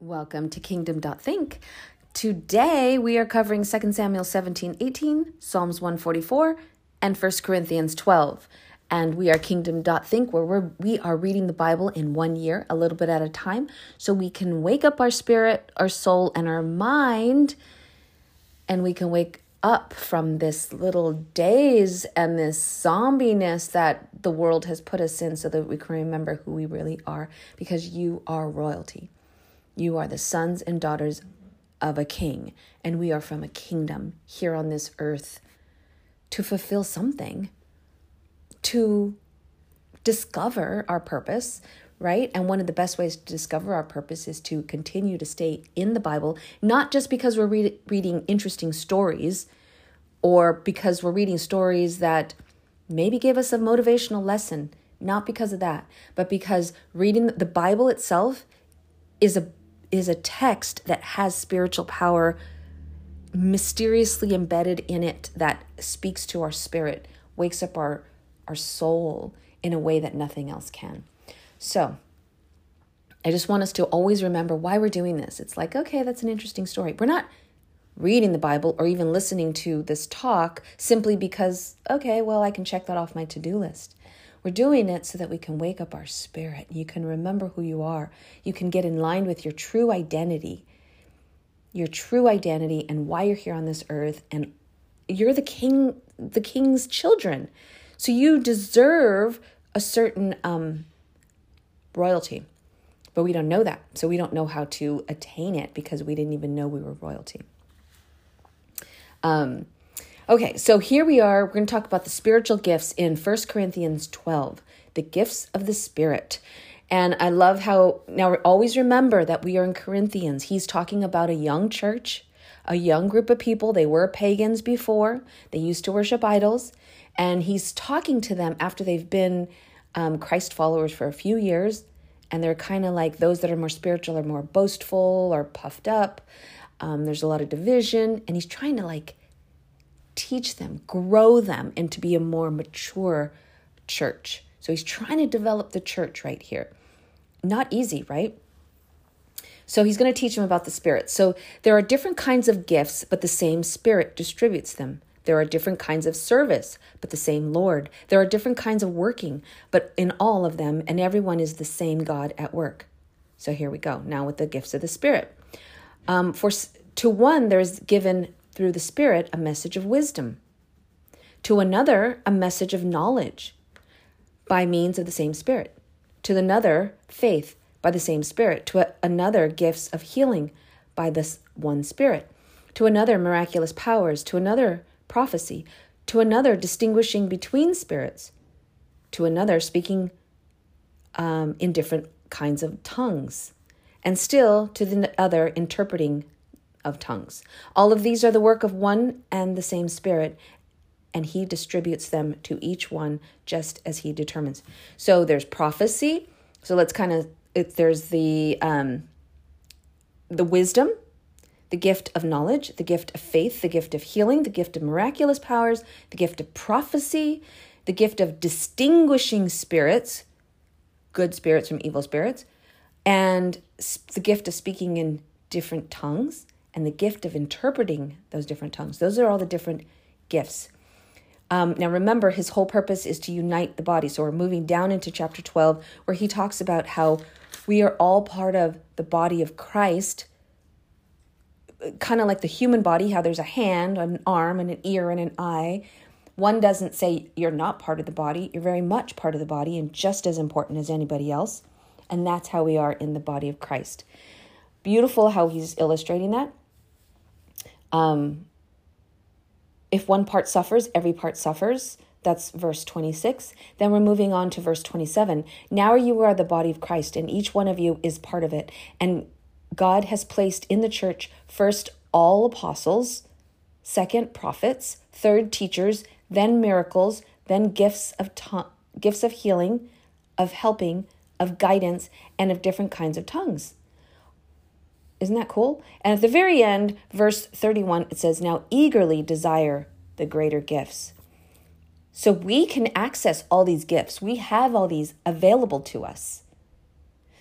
Welcome to Kingdom.Think. Today we are covering 2 Samuel 17 18, Psalms 144, and 1 Corinthians 12. And we are Kingdom.Think, where we're, we are reading the Bible in one year, a little bit at a time, so we can wake up our spirit, our soul, and our mind, and we can wake up from this little daze and this zombiness that the world has put us in so that we can remember who we really are because you are royalty. You are the sons and daughters of a king, and we are from a kingdom here on this earth to fulfill something, to discover our purpose, right? And one of the best ways to discover our purpose is to continue to stay in the Bible, not just because we're re- reading interesting stories or because we're reading stories that maybe give us a motivational lesson, not because of that, but because reading the Bible itself is a is a text that has spiritual power mysteriously embedded in it that speaks to our spirit, wakes up our, our soul in a way that nothing else can. So, I just want us to always remember why we're doing this. It's like, okay, that's an interesting story. We're not reading the Bible or even listening to this talk simply because, okay, well, I can check that off my to do list. We're doing it so that we can wake up our spirit. You can remember who you are. You can get in line with your true identity, your true identity and why you're here on this earth and you're the king the king's children. So you deserve a certain um royalty. But we don't know that. So we don't know how to attain it because we didn't even know we were royalty. Um Okay, so here we are. We're going to talk about the spiritual gifts in 1 Corinthians 12, the gifts of the Spirit. And I love how now always remember that we are in Corinthians. He's talking about a young church, a young group of people. They were pagans before, they used to worship idols. And he's talking to them after they've been um, Christ followers for a few years. And they're kind of like those that are more spiritual are more boastful or puffed up. Um, there's a lot of division. And he's trying to like teach them, grow them, and to be a more mature church. So he's trying to develop the church right here. Not easy, right? So he's going to teach them about the Spirit. So there are different kinds of gifts, but the same Spirit distributes them. There are different kinds of service, but the same Lord. There are different kinds of working, but in all of them, and everyone is the same God at work. So here we go. Now with the gifts of the Spirit. Um, for to one, there's given through the Spirit, a message of wisdom. To another, a message of knowledge by means of the same Spirit. To another, faith by the same Spirit. To another, gifts of healing by this one Spirit. To another, miraculous powers. To another, prophecy. To another, distinguishing between spirits. To another, speaking um, in different kinds of tongues. And still to the other, interpreting of tongues. All of these are the work of one and the same Spirit, and He distributes them to each one just as He determines. So there's prophecy. So let's kind of there's the um, the wisdom, the gift of knowledge, the gift of faith, the gift of healing, the gift of miraculous powers, the gift of prophecy, the gift of distinguishing spirits, good spirits from evil spirits, and the gift of speaking in different tongues and the gift of interpreting those different tongues. Those are all the different gifts. Um, now, remember, his whole purpose is to unite the body. So we're moving down into chapter 12, where he talks about how we are all part of the body of Christ, kind of like the human body, how there's a hand, an arm, and an ear, and an eye. One doesn't say you're not part of the body, you're very much part of the body and just as important as anybody else. And that's how we are in the body of Christ. Beautiful how he's illustrating that. Um, if one part suffers, every part suffers. That's verse 26. Then we're moving on to verse 27. Now you are the body of Christ, and each one of you is part of it. And God has placed in the church first all apostles, second prophets, third teachers, then miracles, then gifts of to- gifts of healing, of helping, of guidance, and of different kinds of tongues. Isn't that cool? And at the very end, verse 31, it says, Now eagerly desire the greater gifts. So we can access all these gifts. We have all these available to us.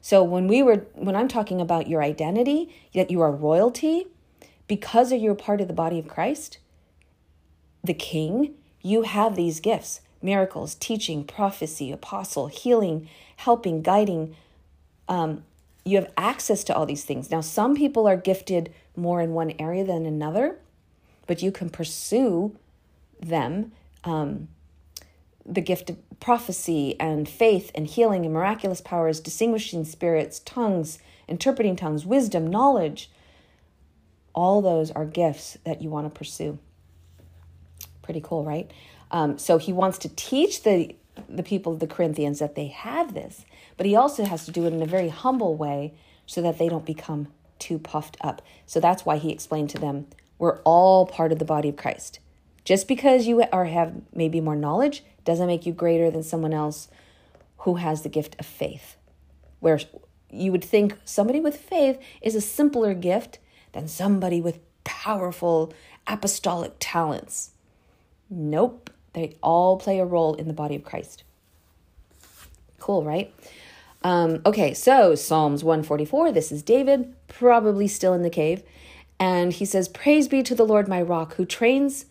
So when we were when I'm talking about your identity, that you are royalty because you're part of the body of Christ, the king, you have these gifts miracles, teaching, prophecy, apostle, healing, helping, guiding. Um, you have access to all these things. Now, some people are gifted more in one area than another, but you can pursue them. Um, the gift of prophecy and faith and healing and miraculous powers, distinguishing spirits, tongues, interpreting tongues, wisdom, knowledge. All those are gifts that you want to pursue. Pretty cool, right? Um, so he wants to teach the the people of the Corinthians that they have this, but he also has to do it in a very humble way so that they don't become too puffed up. So that's why he explained to them, we're all part of the body of Christ. Just because you are have maybe more knowledge doesn't make you greater than someone else who has the gift of faith. Where you would think somebody with faith is a simpler gift than somebody with powerful apostolic talents. Nope, they all play a role in the body of Christ. Cool, right? Um, okay, so Psalms 144, this is David, probably still in the cave. And he says, Praise be to the Lord my rock, who trains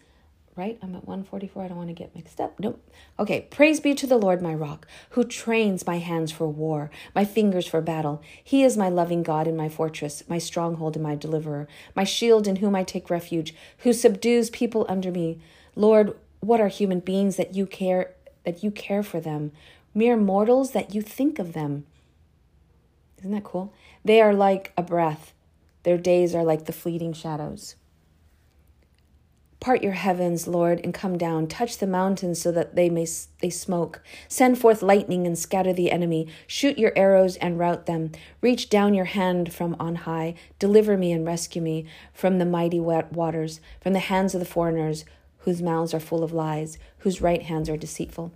right? I'm at 144. I don't want to get mixed up. Nope. Okay. Praise be to the Lord, my rock, who trains my hands for war, my fingers for battle. He is my loving God and my fortress, my stronghold and my deliverer, my shield in whom I take refuge, who subdues people under me. Lord, what are human beings that you care that you care for them? Mere mortals that you think of them. Isn't that cool? They are like a breath. Their days are like the fleeting shadows. Part your heavens, Lord, and come down. Touch the mountains so that they may they smoke. Send forth lightning and scatter the enemy. Shoot your arrows and rout them. Reach down your hand from on high. Deliver me and rescue me from the mighty wet waters, from the hands of the foreigners, whose mouths are full of lies, whose right hands are deceitful.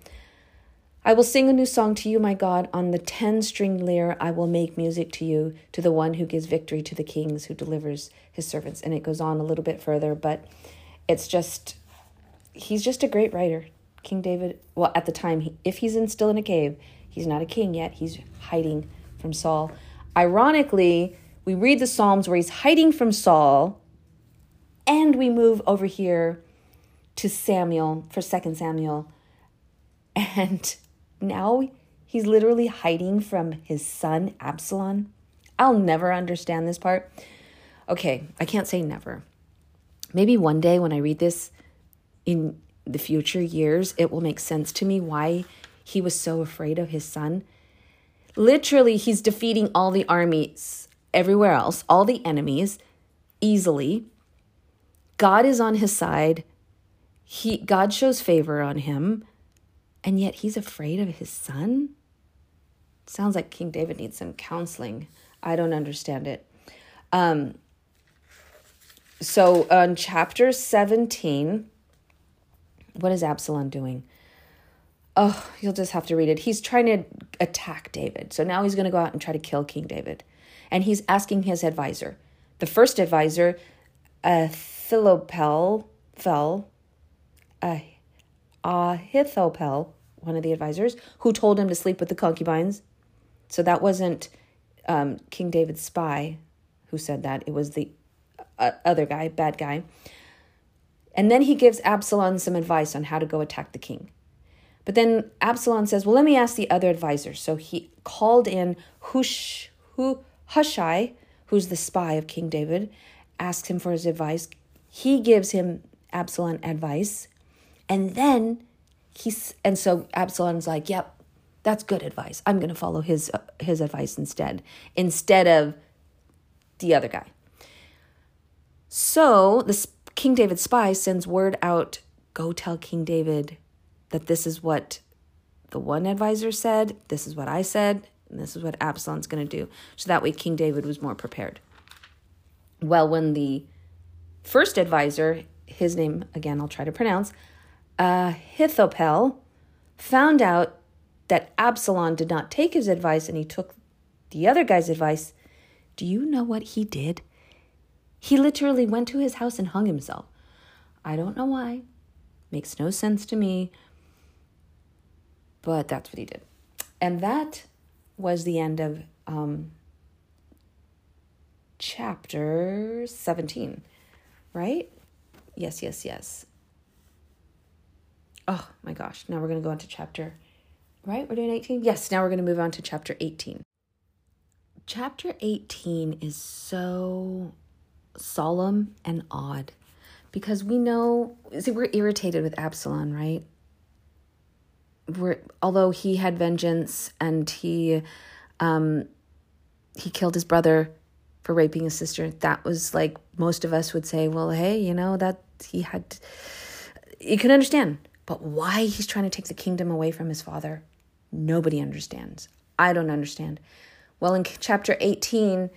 I will sing a new song to you, my God. On the ten stringed lyre, I will make music to you, to the one who gives victory to the kings, who delivers his servants. And it goes on a little bit further, but it's just he's just a great writer. King David, well, at the time, if he's in, still in a cave, he's not a king yet. He's hiding from Saul. Ironically, we read the Psalms where he's hiding from Saul, and we move over here to Samuel for Second Samuel, and now he's literally hiding from his son Absalom. I'll never understand this part. Okay, I can't say never maybe one day when I read this in the future years, it will make sense to me why he was so afraid of his son. Literally, he's defeating all the armies everywhere else, all the enemies easily. God is on his side. He God shows favor on him, and yet he's afraid of his son? Sounds like King David needs some counseling. I don't understand it. Um, so on chapter 17, what is Absalom doing? Oh, you'll just have to read it. He's trying to attack David. So now he's going to go out and try to kill King David. And he's asking his advisor. The first advisor, Ahithophel, fell, Ahithophel, one of the advisors, who told him to sleep with the concubines. So that wasn't um, King David's spy who said that. It was the uh, other guy, bad guy. And then he gives Absalom some advice on how to go attack the king. But then Absalom says, Well, let me ask the other advisors. So he called in Hush, Hu, Hushai, who's the spy of King David, asks him for his advice. He gives him Absalom advice. And then he's, and so Absalom's like, Yep, that's good advice. I'm going to follow his, uh, his advice instead, instead of the other guy. So the King David spy sends word out go tell King David that this is what the one advisor said, this is what I said, and this is what Absalom's going to do. So that way King David was more prepared. Well, when the first advisor, his name again I'll try to pronounce, Ahithophel, found out that Absalom did not take his advice and he took the other guy's advice, do you know what he did? He literally went to his house and hung himself. I don't know why. Makes no sense to me. But that's what he did. And that was the end of um, chapter 17, right? Yes, yes, yes. Oh my gosh. Now we're going to go on to chapter, right? We're doing 18? Yes, now we're going to move on to chapter 18. Chapter 18 is so solemn and odd because we know, see, we're irritated with Absalom, right? We're, although he had vengeance and he, um, he killed his brother for raping his sister. That was like most of us would say, well, hey, you know, that he had, you can understand. But why he's trying to take the kingdom away from his father, nobody understands. I don't understand. Well, in chapter 18,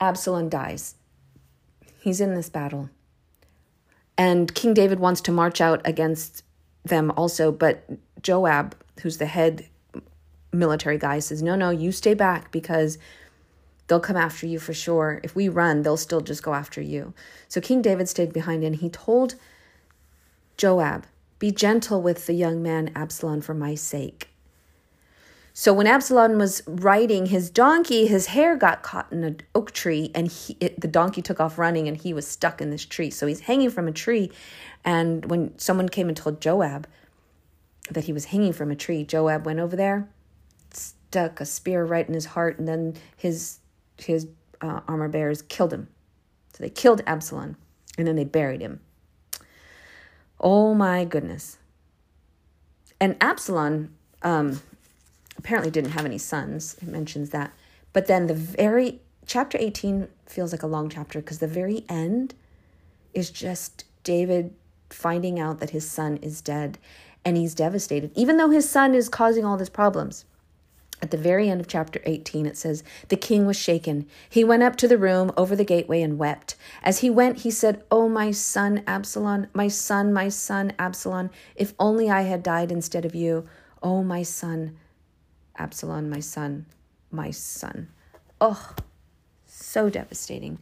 Absalom dies. He's in this battle. And King David wants to march out against them also, but Joab, who's the head military guy, says, No, no, you stay back because they'll come after you for sure. If we run, they'll still just go after you. So King David stayed behind and he told Joab, Be gentle with the young man Absalom for my sake. So when Absalom was riding his donkey, his hair got caught in an oak tree, and he, it, the donkey took off running, and he was stuck in this tree. So he's hanging from a tree, and when someone came and told Joab that he was hanging from a tree, Joab went over there, stuck a spear right in his heart, and then his his uh, armor bearers killed him. So they killed Absalom and then they buried him. Oh my goodness. And Absalom um, apparently didn't have any sons. It mentions that. But then the very chapter 18 feels like a long chapter because the very end is just David finding out that his son is dead and he's devastated, even though his son is causing all these problems. At the very end of chapter 18, it says, The king was shaken. He went up to the room over the gateway and wept. As he went, he said, Oh, my son Absalom, my son, my son Absalom, if only I had died instead of you. Oh, my son Absalom, my son, my son. Oh, so devastating.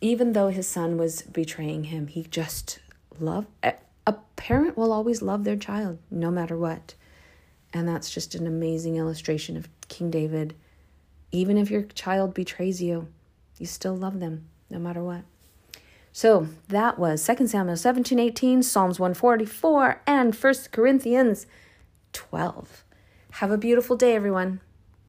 Even though his son was betraying him, he just loved. Eh, a parent will always love their child, no matter what. And that's just an amazing illustration of King David. Even if your child betrays you, you still love them no matter what. So that was 2 Samuel 17 18, Psalms 144, and 1 Corinthians 12. Have a beautiful day, everyone.